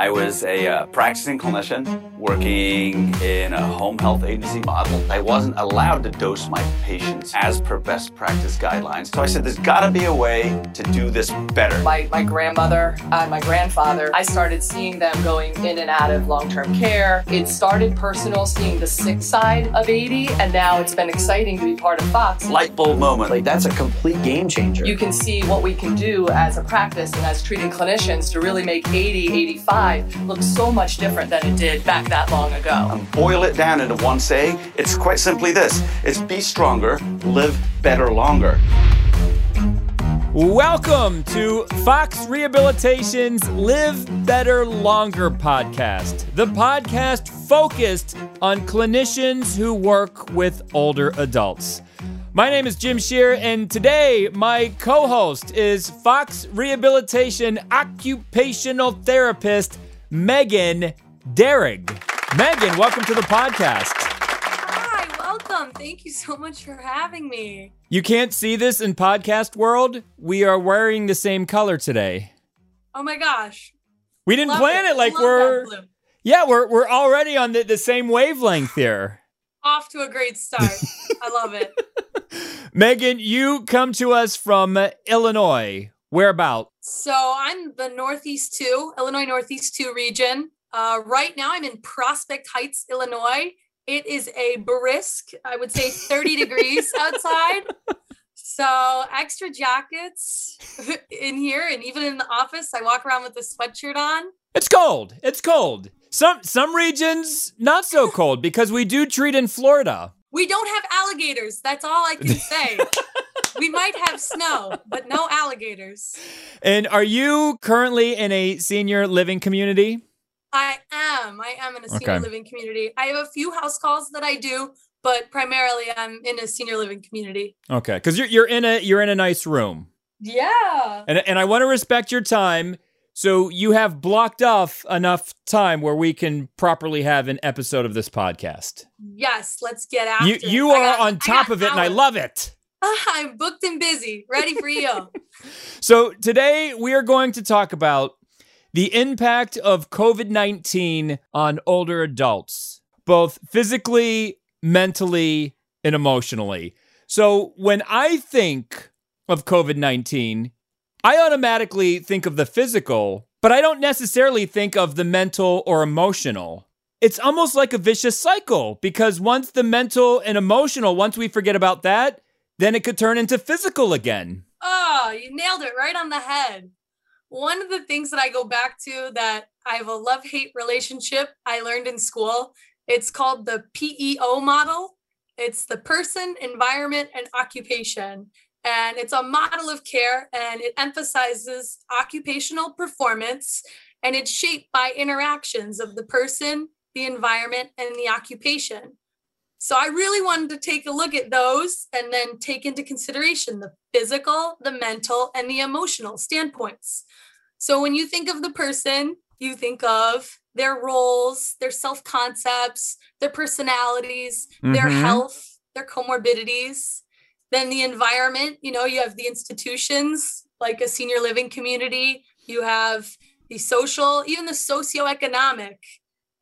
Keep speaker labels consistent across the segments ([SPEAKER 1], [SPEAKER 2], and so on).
[SPEAKER 1] I was a uh, practicing clinician working in a home health agency model. I wasn't allowed to dose my patients as per best practice guidelines. So I said, there's got to be a way to do this better.
[SPEAKER 2] My, my grandmother and my grandfather, I started seeing them going in and out of long term care. It started personal, seeing the sick side of 80, and now it's been exciting to be part of Fox.
[SPEAKER 1] Light bulb moment.
[SPEAKER 3] Like, that's a complete game changer.
[SPEAKER 2] You can see what we can do as a practice and as treating clinicians to really make 80, 85 looks so much different than it did back that long ago.
[SPEAKER 1] And boil it down into one saying, it's quite simply this it's be stronger, live better longer.
[SPEAKER 4] Welcome to Fox Rehabilitation's Live Better Longer podcast, the podcast focused on clinicians who work with older adults. My name is Jim Shear, and today my co host is Fox Rehabilitation occupational therapist Megan Derrig. Megan, welcome to the podcast.
[SPEAKER 5] Hi, welcome. Thank you so much for having me.
[SPEAKER 4] You can't see this in podcast world. We are wearing the same color today.
[SPEAKER 5] Oh my gosh.
[SPEAKER 4] We didn't
[SPEAKER 5] Love
[SPEAKER 4] plan it, like
[SPEAKER 5] Love
[SPEAKER 4] we're. Yeah, we're we're already on the, the same wavelength here.
[SPEAKER 5] off to a great start. I love it.
[SPEAKER 4] Megan, you come to us from Illinois. Whereabout?
[SPEAKER 5] So I'm the Northeast 2, Illinois Northeast 2 region. Uh, right now I'm in Prospect Heights, Illinois. It is a brisk, I would say 30 degrees outside. So extra jackets in here and even in the office, I walk around with a sweatshirt on.
[SPEAKER 4] It's cold. It's cold. Some some regions not so cold because we do treat in Florida.
[SPEAKER 5] We don't have alligators. That's all I can say. we might have snow, but no alligators.
[SPEAKER 4] And are you currently in a senior living community?
[SPEAKER 5] I am. I am in a senior
[SPEAKER 4] Okay.
[SPEAKER 5] living community. I have a few house calls that I do, but primarily I'm in a senior living community.
[SPEAKER 4] Okay, because you're you're in a you're in a nice room,
[SPEAKER 5] Yeah.
[SPEAKER 4] and and I want to respect your time. So you have blocked off enough time where we can properly have an episode of this podcast.
[SPEAKER 5] Yes. Let's get after
[SPEAKER 4] You
[SPEAKER 5] it.
[SPEAKER 4] you are
[SPEAKER 5] got-
[SPEAKER 4] on top of it, and I love it.
[SPEAKER 5] I'm booked and busy, ready for you.
[SPEAKER 4] So today we are going to talk about the impact of COVID 19 on older adults, both physically, mentally, and emotionally. So when I think of COVID 19, I automatically think of the physical, but I don't necessarily think of the mental or emotional. It's almost like a vicious cycle because once the mental and emotional, once we forget about that, then it could turn into physical again.
[SPEAKER 5] Oh, you nailed it right on the head. One of the things that I go back to that I have a love hate relationship I learned in school, it's called the PEO model. It's the person, environment, and occupation. And it's a model of care and it emphasizes occupational performance and it's shaped by interactions of the person, the environment, and the occupation. So I really wanted to take a look at those and then take into consideration the physical, the mental, and the emotional standpoints. So when you think of the person, you think of their roles, their self concepts, their personalities, their
[SPEAKER 4] Mhm.
[SPEAKER 5] health, their comorbidities. Then the environment, you know, you have the institutions like a senior living community, you have the social, even the socioeconomic,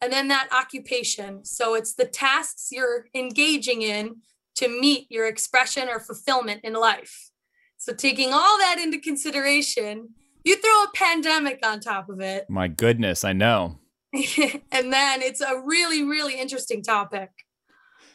[SPEAKER 5] and then that occupation. So it's the tasks you're engaging in to meet your expression or fulfillment in life. So taking all that into consideration, you throw a pandemic on top of it,
[SPEAKER 4] My goodness, I know.
[SPEAKER 5] and then it's a really, really interesting topic.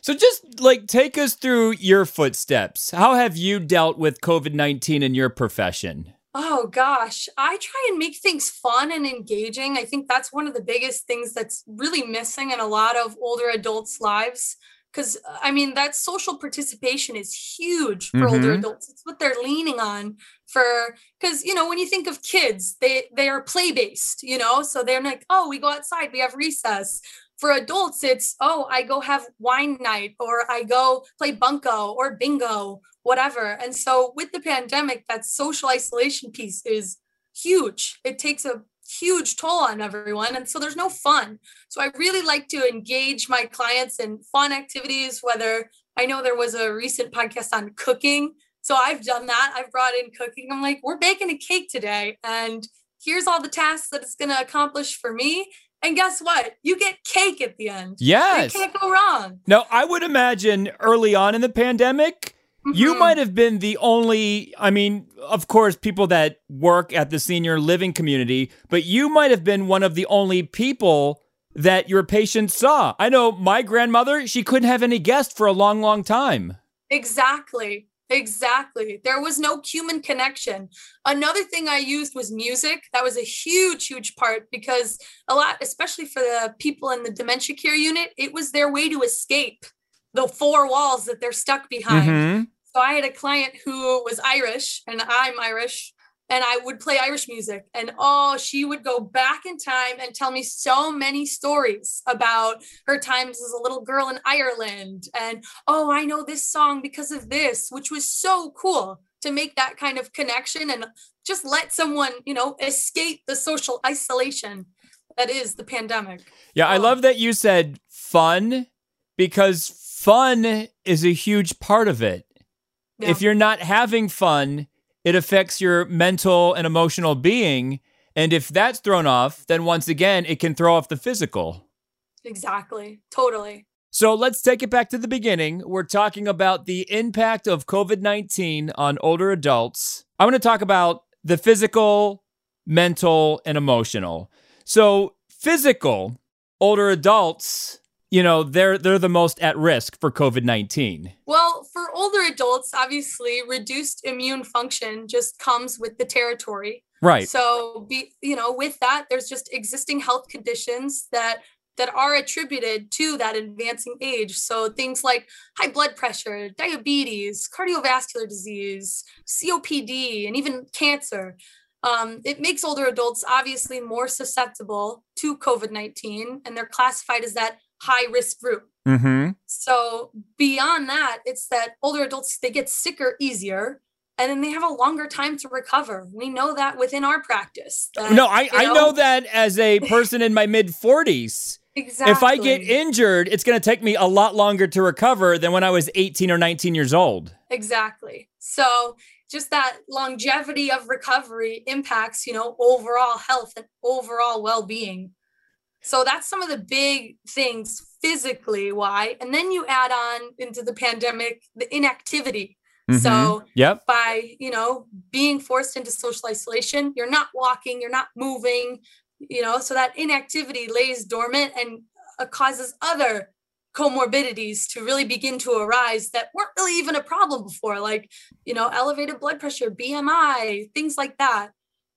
[SPEAKER 4] So just like take us through your footsteps. How have you dealt with COVID 19 in your profession?
[SPEAKER 5] Oh gosh, I try and make things fun and engaging. I think that's one of the biggest things that's really missing in a lot of older adults' lives. Because I mean, that social participation is huge for older
[SPEAKER 4] Mhm.
[SPEAKER 5] adults. It's what they're leaning on for. Because you know, when you think of kids, they they are play based. You know, so they're like, oh, we go outside, we have recess. For adults, it's oh, I go have wine night, or I go play bunco or bingo whatever. And so with the pandemic, that social isolation piece is huge. It takes a huge toll on everyone. And so there's no fun. So I really like to engage my clients in fun activities, whether I know there was a recent podcast on cooking. So I've done that. I've brought in cooking. I'm like, we're baking a cake today. And here's all the tasks that it's going to accomplish for me. And guess what? You get cake at the end.
[SPEAKER 4] Yes.
[SPEAKER 5] You can't go wrong.
[SPEAKER 4] Now, I would imagine early on in the pandemic, you
[SPEAKER 5] Mhm.
[SPEAKER 4] might have been the only, I mean, of course, people that work at the senior living community, but you might have been one of the only people that your patients saw. I know my grandmother, she couldn't have any guests for a long, long time.
[SPEAKER 5] Exactly. Exactly. There was no human connection. Another thing I used was music. That was a huge, huge part because a lot, especially for the people in the dementia care unit, it was their way to escape the four walls that they're stuck behind.
[SPEAKER 4] Mhm.
[SPEAKER 5] So I had a client who was Irish and I'm Irish and I would play Irish music and oh she would go back in time and tell me so many stories about her times as a little girl in Ireland and oh I know this song because of this which was so cool to make that kind of connection and just let someone you know escape the social isolation that is the pandemic.
[SPEAKER 4] Yeah, I
[SPEAKER 5] Oh.
[SPEAKER 4] love that you said fun because fun is a huge part of it.
[SPEAKER 5] Yeah.
[SPEAKER 4] If you're not having fun, it affects your mental and emotional being. And if that's thrown off, then once again, it can throw off the physical.
[SPEAKER 5] Exactly. Totally.
[SPEAKER 4] So let's take it back to the beginning. We're talking about the impact of COVID 19 on older adults. I want to talk about the physical, mental, and emotional. So, physical, older adults, you know, they're they're the most at risk for COVID 19.
[SPEAKER 5] Well, for older adults, obviously, reduced immune function just comes with the territory.
[SPEAKER 4] Right.
[SPEAKER 5] So, be you know, with that, there's just existing health conditions that that are attributed to that advancing age. So things like high blood pressure, diabetes, cardiovascular disease, COPD, and even cancer. Um, it makes older adults obviously more susceptible to COVID 19, and they're classified as that high risk group.
[SPEAKER 4] Mm-hmm.
[SPEAKER 5] So beyond that, it's that older adults they get sicker easier and then they have a longer time to recover. We know that within our practice. that,
[SPEAKER 4] No, I,
[SPEAKER 5] you
[SPEAKER 4] I know that as a person in my mid 40s.
[SPEAKER 5] exactly.
[SPEAKER 4] If I get injured, it's going to take me a lot longer to recover than when I was 18 or 19 years old.
[SPEAKER 5] exactly. So just that longevity of recovery impacts, you know, overall health and overall well-being. So that's some of the big things physically why. And then you add on into the pandemic the inactivity. So
[SPEAKER 4] Mhm. yep.
[SPEAKER 5] by you know being forced into social isolation you're not walking you're not moving you know so that inactivity lays dormant and uh, causes other comorbidities to really begin to arise that weren't really even a problem before like you know elevated blood pressure bmi things like that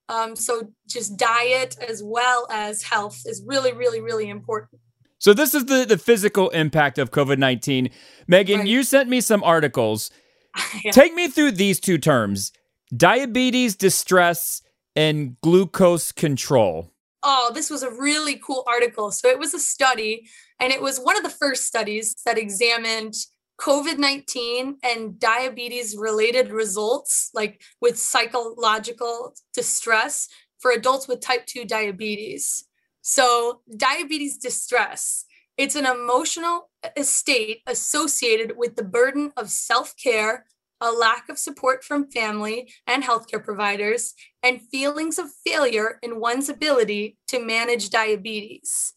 [SPEAKER 5] um, so just diet as well as health is really really really important
[SPEAKER 4] So this is the the physical impact of COVID-19. Megan,
[SPEAKER 5] Right.
[SPEAKER 4] you sent me some articles.
[SPEAKER 5] Yeah.
[SPEAKER 4] Take me through these two terms. Diabetes distress and glucose control.
[SPEAKER 5] oh, this was a really cool article. So it was a study, and it was one of the first studies that examined COVID 19 and diabetes related results, like with psychological distress for adults with type 2 diabetes. So, diabetes distress. It's an emotional state associated with the burden of self care, a lack of support from family and healthcare providers, and feelings of failure in one's ability to manage diabetes.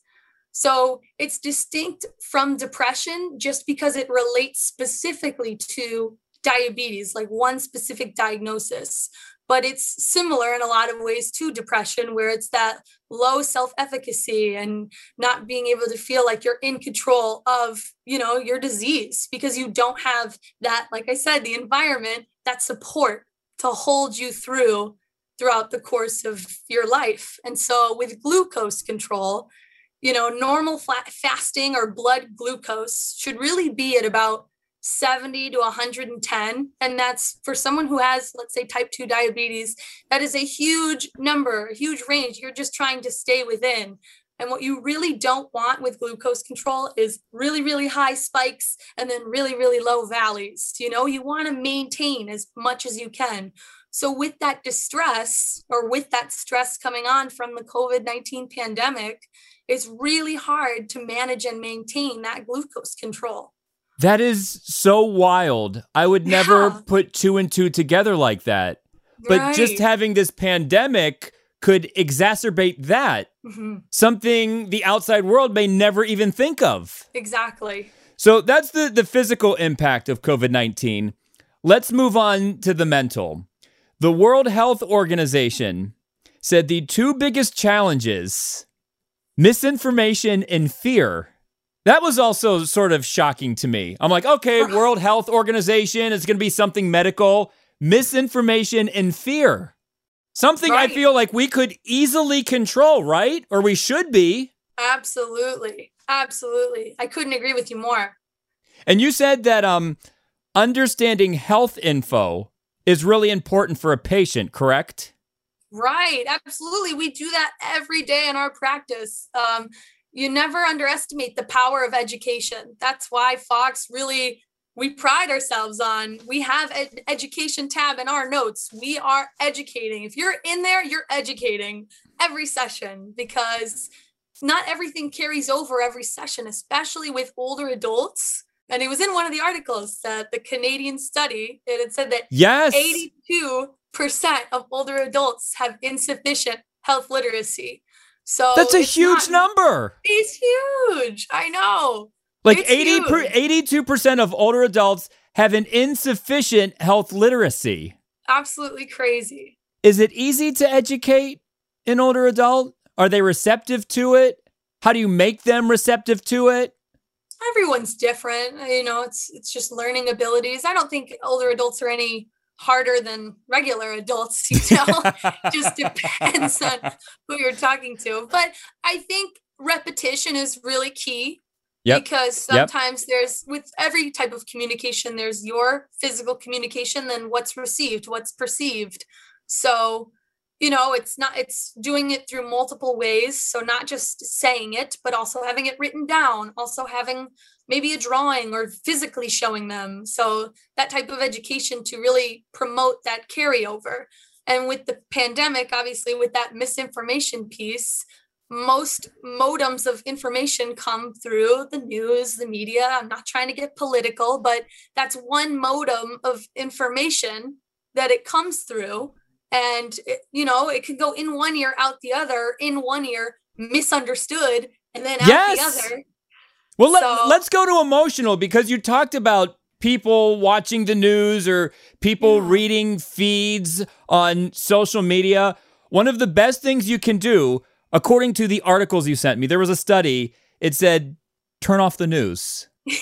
[SPEAKER 5] So it's distinct from depression just because it relates specifically to diabetes, like one specific diagnosis. But it's similar in a lot of ways to depression, where it's that low self efficacy and not being able to feel like you're in control of you know your disease because you don't have that like i said the environment that support to hold you through throughout the course of your life and so with glucose control you know normal flat fasting or blood glucose should really be at about 70 to 110 and that's for someone who has let's say type 2 diabetes that is a huge number a huge range you're just trying to stay within and what you really don't want with glucose control is really, really high spikes and then really, really low valleys. You know, you want to maintain as much as you can. So, with that distress or with that stress coming on from the COVID 19 pandemic, it's really hard to manage and maintain that glucose control.
[SPEAKER 4] That is so wild. I would never
[SPEAKER 5] Yeah.
[SPEAKER 4] put two and two together like that. But just having this pandemic could exacerbate that,
[SPEAKER 5] Mhm.
[SPEAKER 4] something the outside world may never even think of.
[SPEAKER 5] Exactly.
[SPEAKER 4] So that's the, the physical impact of COVID 19. Let's move on to the mental. The World Health Organization said the two biggest challenges misinformation and fear. That was also sort of shocking to me. I'm like, okay, World Health Organization, it's going to be something medical. Misinformation and fear. Something I feel like we could easily control, right? Or we should be.
[SPEAKER 5] Absolutely. Absolutely. I couldn't agree with you more.
[SPEAKER 4] And you said that um, understanding health info is really important for a patient, correct?
[SPEAKER 5] Right. Absolutely. We do that every day in our practice. Um, you never underestimate the power of education. That's why Fox really we pride ourselves on we have an education tab in our notes. We are educating. If you're in there, you're educating every session because not everything carries over every session, especially with older adults. And it was in one of the articles that the Canadian study, it had said that
[SPEAKER 4] Yes.
[SPEAKER 5] 82% of older adults have insufficient health literacy. So
[SPEAKER 4] That's a huge
[SPEAKER 5] not-
[SPEAKER 4] number.
[SPEAKER 5] It's huge. I know.
[SPEAKER 4] Like
[SPEAKER 5] It's
[SPEAKER 4] 80 per, 82% of older adults have an insufficient health literacy.
[SPEAKER 5] Absolutely crazy.
[SPEAKER 4] Is it easy to educate an older adult? Are they receptive to it? How do you make them receptive to it?
[SPEAKER 5] Everyone's different. You know, it's it's just learning abilities. I don't think older adults are any harder than regular adults, you know. just depends on who you're talking to. But I think repetition is really key.
[SPEAKER 4] Yep.
[SPEAKER 5] Because
[SPEAKER 4] Yep.
[SPEAKER 5] sometimes there's with every type of communication, there's your physical communication, then what's received, what's perceived. So, you know, it's not it's doing it through multiple ways. So not just saying it, but also having it written down, also having maybe a drawing or physically showing them. So that type of education to really promote that carryover. And with the pandemic, obviously, with that misinformation piece, most modems of information come through the news, the media. I'm not trying to get political, but that's one modem of information that it comes through. And, it, you know, it could go in one ear, out the other, in one ear, misunderstood, and then out
[SPEAKER 4] Yes.
[SPEAKER 5] the other.
[SPEAKER 4] Well, let,
[SPEAKER 5] So-
[SPEAKER 4] let's go to emotional because you talked about people watching the news or people
[SPEAKER 5] Yeah.
[SPEAKER 4] reading feeds on social media. One of the best things you can do, according to the articles you sent me, there was a study, it said turn off the news.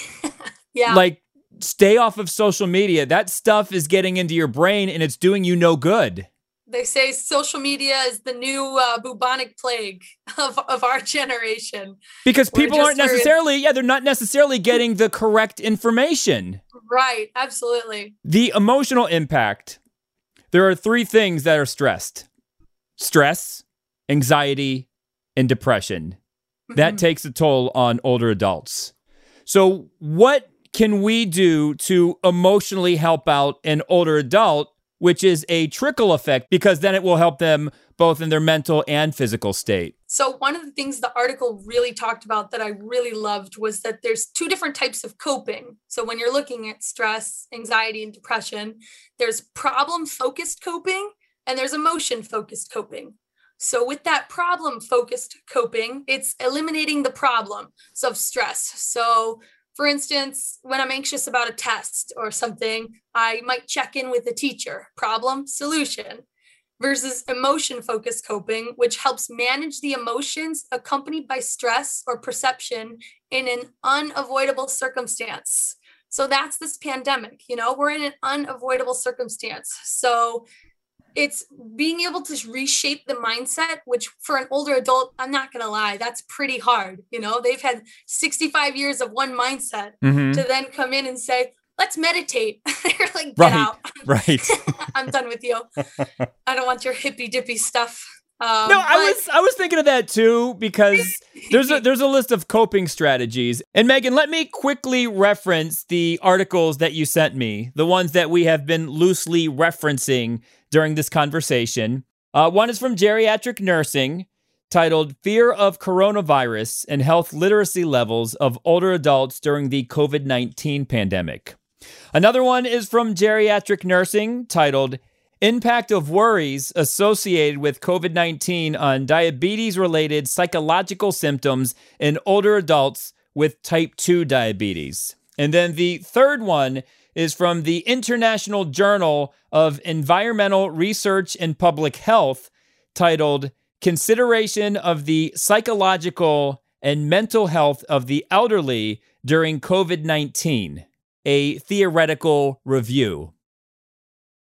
[SPEAKER 5] Yeah.
[SPEAKER 4] Like, stay off of social media. That stuff is getting into your brain and it's doing you no good.
[SPEAKER 5] They say social media is the new uh, bubonic plague of, of our generation.
[SPEAKER 4] Because people aren't necessarily, yeah, they're not necessarily getting the correct information.
[SPEAKER 5] Right. Absolutely.
[SPEAKER 4] The emotional impact. There are three things that are stressed stress, anxiety, and depression. That
[SPEAKER 5] Mhm.
[SPEAKER 4] takes a toll on older adults. So, what can we do to emotionally help out an older adult, which is a trickle effect because then it will help them both in their mental and physical state?
[SPEAKER 5] So one of the things the article really talked about that I really loved was that there's two different types of coping. So when you're looking at stress, anxiety, and depression, there's problem focused coping and there's emotion focused coping. So with that problem focused coping, it's eliminating the problem of stress. So for instance, when I'm anxious about a test or something, I might check in with the teacher, problem, solution versus emotion focused coping, which helps manage the emotions accompanied by stress or perception in an unavoidable circumstance. So that's this pandemic, you know, we're in an unavoidable circumstance. So it's being able to reshape the mindset, which for an older adult, I'm not going to lie, that's pretty hard. You know, they've had 65 years of one mindset
[SPEAKER 4] Mm-hmm.
[SPEAKER 5] to then come in and say, let's meditate. They're like, get
[SPEAKER 4] Right.
[SPEAKER 5] out.
[SPEAKER 4] Right.
[SPEAKER 5] I'm done with you. I don't want your hippy dippy stuff. Um,
[SPEAKER 4] no, I was I was thinking of that too because there's a there's a list of coping strategies. And Megan, let me quickly reference the articles that you sent me, the ones that we have been loosely referencing during this conversation. Uh, one is from Geriatric Nursing, titled "Fear of Coronavirus and Health Literacy Levels of Older Adults During the COVID 19 Pandemic." Another one is from Geriatric Nursing, titled Impact of worries associated with COVID 19 on diabetes related psychological symptoms in older adults with type 2 diabetes. And then the third one is from the International Journal of Environmental Research and Public Health titled Consideration of the Psychological and Mental Health of the Elderly During COVID 19, a theoretical review.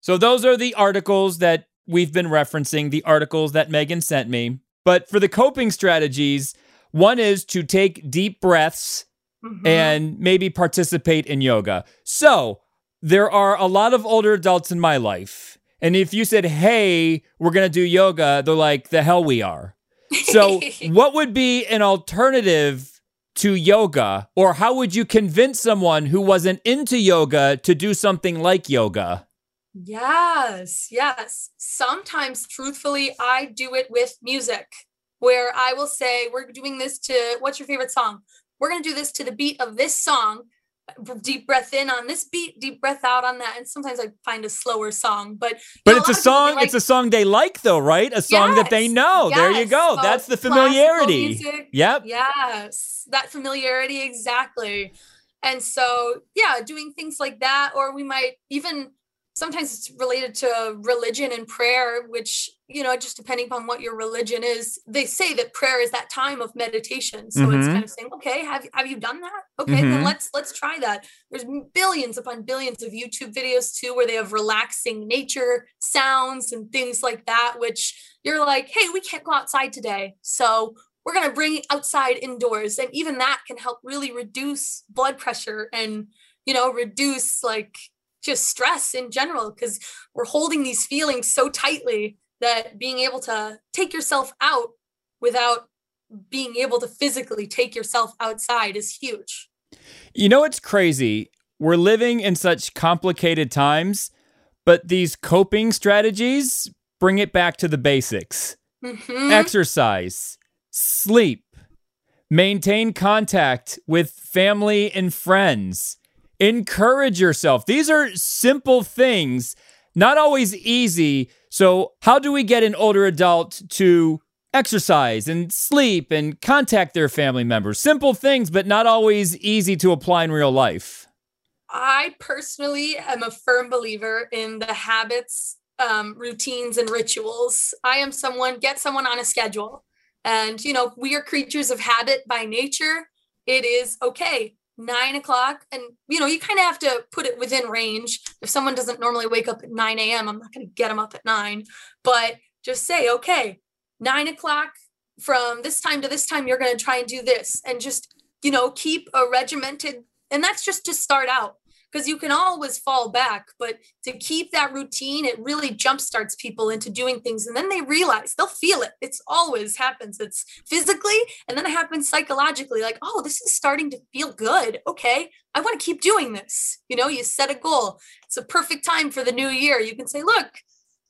[SPEAKER 4] So, those are the articles that we've been referencing, the articles that Megan sent me. But for the coping strategies, one is to take deep breaths mm-hmm. and maybe participate in yoga. So, there are a lot of older adults in my life. And if you said, hey, we're going to do yoga, they're like, the hell we are. So, what would be an alternative to yoga? Or how would you convince someone who wasn't into yoga to do something like yoga?
[SPEAKER 5] Yes, yes. Sometimes, truthfully, I do it with music where I will say, We're doing this to what's your favorite song? We're going to do this to the beat of this song. Deep breath in on this beat, deep breath out on that. And sometimes I find a slower song, but
[SPEAKER 4] but know, it's a, a song. Like, it's a song they like, though, right? A song yes, that they know. Yes. There you go. So That's the familiarity. Yep.
[SPEAKER 5] Yes, that familiarity exactly. And so, yeah, doing things like that, or we might even sometimes it's related to religion and prayer which you know just depending upon what your religion is they say that prayer is that time of meditation so mm-hmm. it's kind of saying okay have, have you done that okay mm-hmm. then let's let's try that there's billions upon billions of youtube videos too where they have relaxing nature sounds and things like that which you're like hey we can't go outside today so we're going to bring outside indoors and even that can help really reduce blood pressure and you know reduce like just stress in general because we're holding these feelings so tightly that being able to take yourself out without being able to physically take yourself outside is huge.
[SPEAKER 4] You know, it's crazy. We're living in such complicated times, but these coping strategies bring it back to the basics mm-hmm. exercise, sleep, maintain contact with family and friends encourage yourself. These are simple things, not always easy. So, how do we get an older adult to exercise and sleep and contact their family members? Simple things, but not always easy to apply in real life.
[SPEAKER 5] I personally am a firm believer in the habits, um, routines, and rituals. I am someone, get someone on a schedule. And, you know, we are creatures of habit by nature. It is okay nine o'clock and you know you kind of have to put it within range. If someone doesn't normally wake up at 9 a.m i'm not going to get them up at 9 but just say okay nine o'clock from this time to this time you're going to try and do this and just you know keep a regimented and that's just to start out because you can always fall back but to keep that routine it really jumpstarts people into doing things and then they realize they'll feel it. It's always happens. It's physically and then it happens psychologically like oh this is starting to feel good. Okay i want to keep doing this. You know you set a goal. It's a perfect time for the new year. You can say look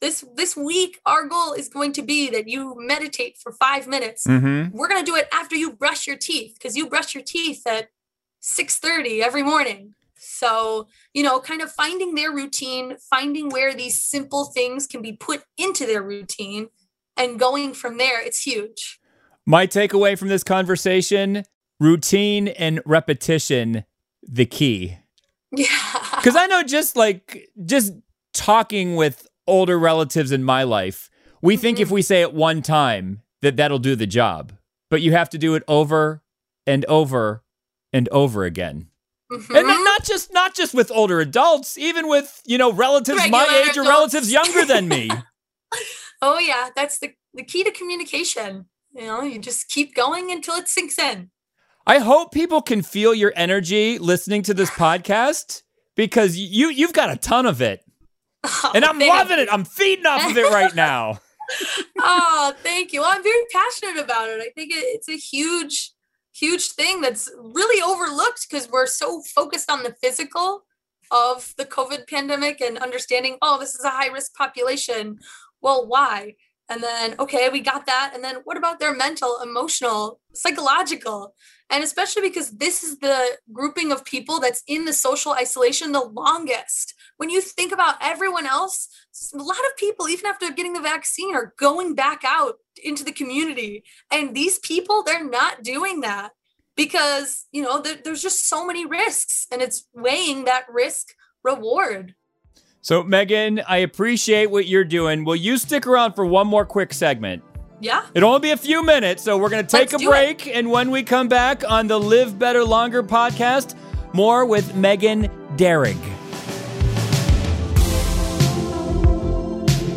[SPEAKER 5] this this week our goal is going to be that you meditate for five minutes. Mm-hmm. we're going to do it after you brush your teeth because you brush your teeth at 6.30 every morning so, you know, kind of finding their routine, finding where these simple things can be put into their routine and going from there, it's huge.
[SPEAKER 4] My takeaway from this conversation routine and repetition, the key.
[SPEAKER 5] Yeah.
[SPEAKER 4] Because I know just like, just talking with older relatives in my life, we mm-hmm. think if mm-hmm. we say it one time that that'll do the job, but you have to do it over and over and over again. Mm-hmm. And not just not just with older adults, even with you know relatives Regular my age adults. or relatives younger than me.
[SPEAKER 5] oh yeah, that's the the key to communication. You know, you just keep going until it sinks in.
[SPEAKER 4] I hope people can feel your energy listening to this podcast because you you've got a ton of it. Oh, and I'm loving it. I'm feeding off of it right now.
[SPEAKER 5] oh, thank you. Well, I'm very passionate about it. I think it, it's a huge huge thing that's really overlooked because we're so focused on the physical of the COVID pandemic and understanding, oh, this is a high risk population. Well, why? And then, okay, we got that. And then what about their mental, emotional, psychological? And especially because this is the grouping of people that's in the social isolation the longest. When you think about everyone else, a lot of people, even after getting the vaccine, are going back out into the community. And these people, they're not doing that because, you know, there, there's just so many risks and it's weighing that risk reward.
[SPEAKER 4] So, Megan, I appreciate what you're doing. Will you stick around for one more quick segment?
[SPEAKER 5] Yeah.
[SPEAKER 4] It'll only be a few minutes, so we're going to take
[SPEAKER 5] Let's
[SPEAKER 4] a break. And when we come back on the Live Better Longer podcast, more with Megan Derrig.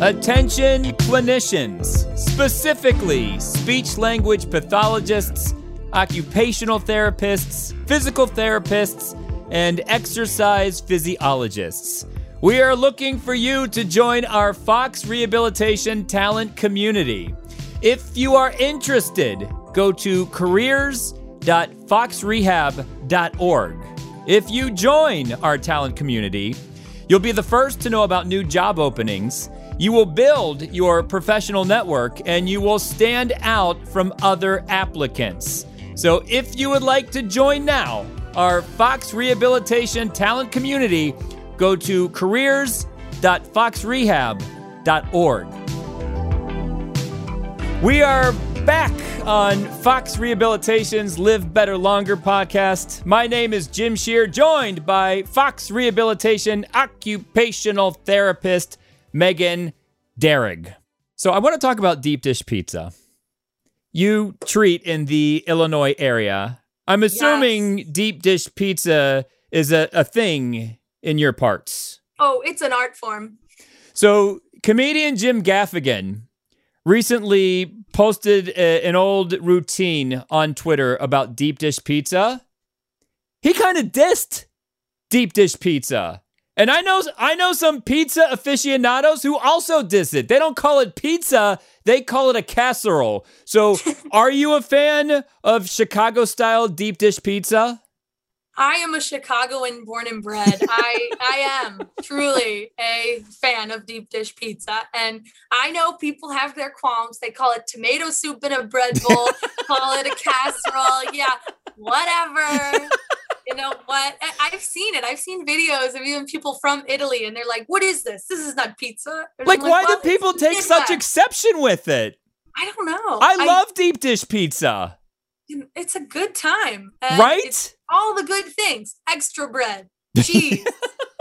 [SPEAKER 4] Attention clinicians, specifically speech language pathologists, occupational therapists, physical therapists, and exercise physiologists. We are looking for you to join our Fox Rehabilitation talent community. If you are interested, go to careers.foxrehab.org. If you join our talent community, you'll be the first to know about new job openings. You will build your professional network and you will stand out from other applicants. So if you would like to join now, our Fox Rehabilitation talent community, go to careers.foxrehab.org. We are back on Fox Rehabilitation's Live Better Longer podcast. My name is Jim Shear, joined by Fox Rehabilitation occupational therapist Megan Derrig. So I want to talk about deep dish pizza. You treat in the Illinois area. I'm assuming
[SPEAKER 5] Yes.
[SPEAKER 4] deep dish pizza is a, a thing in your parts.
[SPEAKER 5] Oh, it's an art form.
[SPEAKER 4] So, comedian Jim Gaffigan recently posted a- an old routine on Twitter about deep dish pizza. He kind of dissed deep dish pizza. And I know I know some pizza aficionados who also diss it. They don't call it pizza, they call it a casserole. So, are you a fan of Chicago style deep dish pizza?
[SPEAKER 5] I am a Chicagoan born and bred. I I am truly a fan of deep dish pizza. And I know people have their qualms. They call it tomato soup in a bread bowl, call it a casserole. Yeah, whatever. You know what? I- I've seen it. I've seen videos of even people from Italy and they're like, what is this? This is not pizza. And
[SPEAKER 4] Like why
[SPEAKER 5] "Well,
[SPEAKER 4] do people take such exception with it?
[SPEAKER 5] I don't know.
[SPEAKER 4] I love deep dish pizza.
[SPEAKER 5] It's a good time. and
[SPEAKER 4] Right?
[SPEAKER 5] it's all the good things. Extra bread, cheese,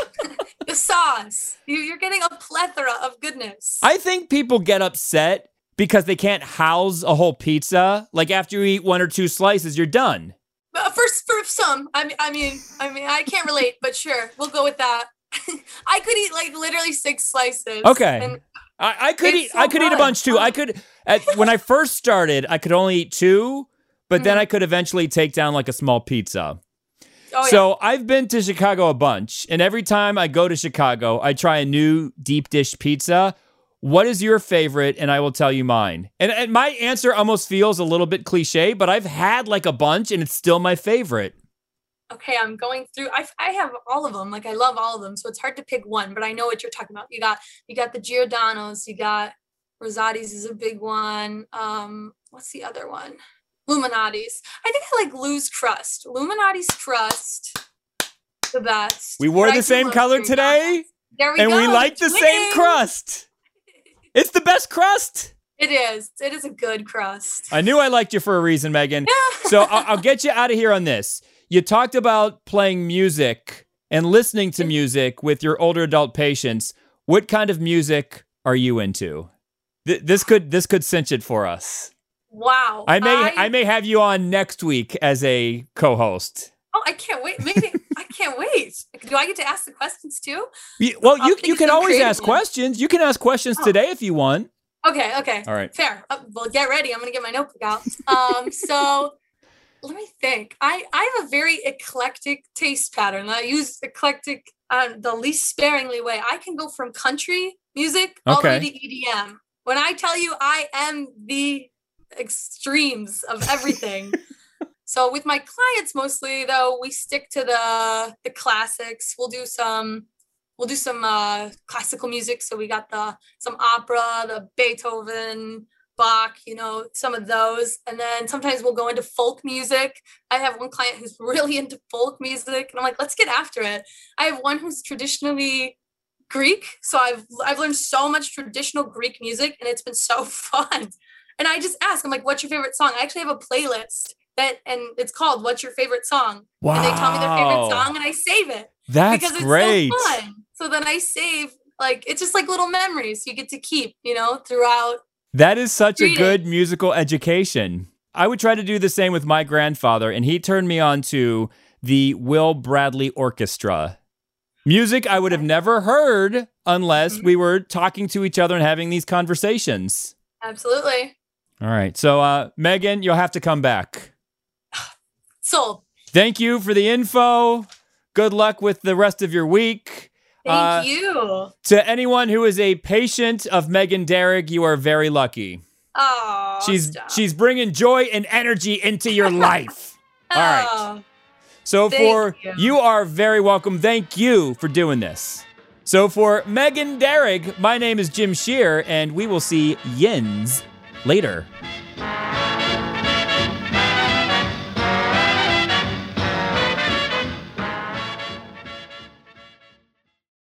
[SPEAKER 5] the sauce. You- You're getting a plethora of goodness.
[SPEAKER 4] I think people get upset because they can't house a whole pizza. Like after you eat one or two slices, you're done.
[SPEAKER 5] But for for some, I mean, I mean, I mean, I can't relate, but sure, we'll go with that. I could eat like literally six slices.
[SPEAKER 4] Okay. I, I could eat.
[SPEAKER 5] so
[SPEAKER 4] I could eat a bunch too. I could. At, when I first started, I could only eat two, but then
[SPEAKER 5] Mhm.
[SPEAKER 4] I could eventually take down like a small pizza.
[SPEAKER 5] oh
[SPEAKER 4] so I've been to Chicago a bunch, and every time I go to Chicago, I try a new deep dish pizza. What is your favorite? And I will tell you mine. And, and my answer almost feels a little bit cliche, but I've had like a bunch, and it's still my favorite.
[SPEAKER 5] Okay, I'm going through. I I have all of them. Like I love all of them, so it's hard to pick one. But I know what you're talking about. You got you got the Giordano's. You got Rosati's is a big one. Um, what's the other one? Lou Malnati's. I think I like Lou's crust. Lou Malnati's crust, the best.
[SPEAKER 4] We wore
[SPEAKER 5] But
[SPEAKER 4] the same color today,
[SPEAKER 5] There we go
[SPEAKER 4] and
[SPEAKER 5] go.
[SPEAKER 4] we like the same crust. It's the best crust.
[SPEAKER 5] It is. It is a good crust.
[SPEAKER 4] I knew I liked you for a reason, Megan. Yeah. So I'll, I'll get you out of here on this. You talked about playing music and listening to music with your older adult patients. What kind of music are you into? Th- this could this could cinch it for us.
[SPEAKER 5] Wow.
[SPEAKER 4] I may I, may have you on next week as a co-host.
[SPEAKER 5] Oh, I can't wait. Maybe I can't wait. Do I get to ask the questions too?
[SPEAKER 4] You- well,
[SPEAKER 5] I'll
[SPEAKER 4] you you can always ask
[SPEAKER 5] ones.
[SPEAKER 4] questions. You can ask questions
[SPEAKER 5] Oh.
[SPEAKER 4] today if you want.
[SPEAKER 5] Okay. Okay.
[SPEAKER 4] All right.
[SPEAKER 5] Fair. Uh, well, get ready. I'm gonna get my notebook out. Um. so let me think. I I have a very eclectic taste pattern. I use eclectic uh, the least sparingly way. I can go from country music all the way to EDM. When I tell you I am the extremes of everything. so with my clients mostly though, we stick to the the classics. We'll do some we'll do some uh, classical music. So we got the some opera, the Beethoven, Bach, you know, some of those. And then sometimes we'll go into folk music. I have one client who's really into folk music, and I'm like, let's get after it. I have one who's traditionally Greek, so I've I've learned so much traditional Greek music, and it's been so fun. And I just ask, I'm like, what's your favorite song? I actually have a playlist that, and it's called "What's Your Favorite Song?"
[SPEAKER 4] Wow.
[SPEAKER 5] And they tell me their favorite song, and I save it
[SPEAKER 4] That's
[SPEAKER 5] because it's
[SPEAKER 4] great.
[SPEAKER 5] so fun. So then I save like it's just like little memories you get to keep, you know, throughout.
[SPEAKER 4] That is such a good musical education. I would try to do the same with my grandfather, and he turned me on to the Will Bradley Orchestra. Music I would have never heard unless
[SPEAKER 5] Mm-hmm.
[SPEAKER 4] we were talking to each other and having these conversations.
[SPEAKER 5] Absolutely.
[SPEAKER 4] All right. So, uh, Megan, you'll have to come back.
[SPEAKER 5] Sold.
[SPEAKER 4] Thank you for the info. Good luck with the rest of your week.
[SPEAKER 5] Thank
[SPEAKER 4] Uh,
[SPEAKER 5] you.
[SPEAKER 4] To anyone who is a patient of Megan Derrig, you are very lucky.
[SPEAKER 5] Oh,
[SPEAKER 4] she's
[SPEAKER 5] stop.
[SPEAKER 4] she's bringing joy and energy into your life. All right.
[SPEAKER 5] Oh,
[SPEAKER 4] So for
[SPEAKER 5] you.
[SPEAKER 4] you are very welcome. Thank you for doing this. So for Megan Derrig, my name is Jim Shear, and we will see Yins later.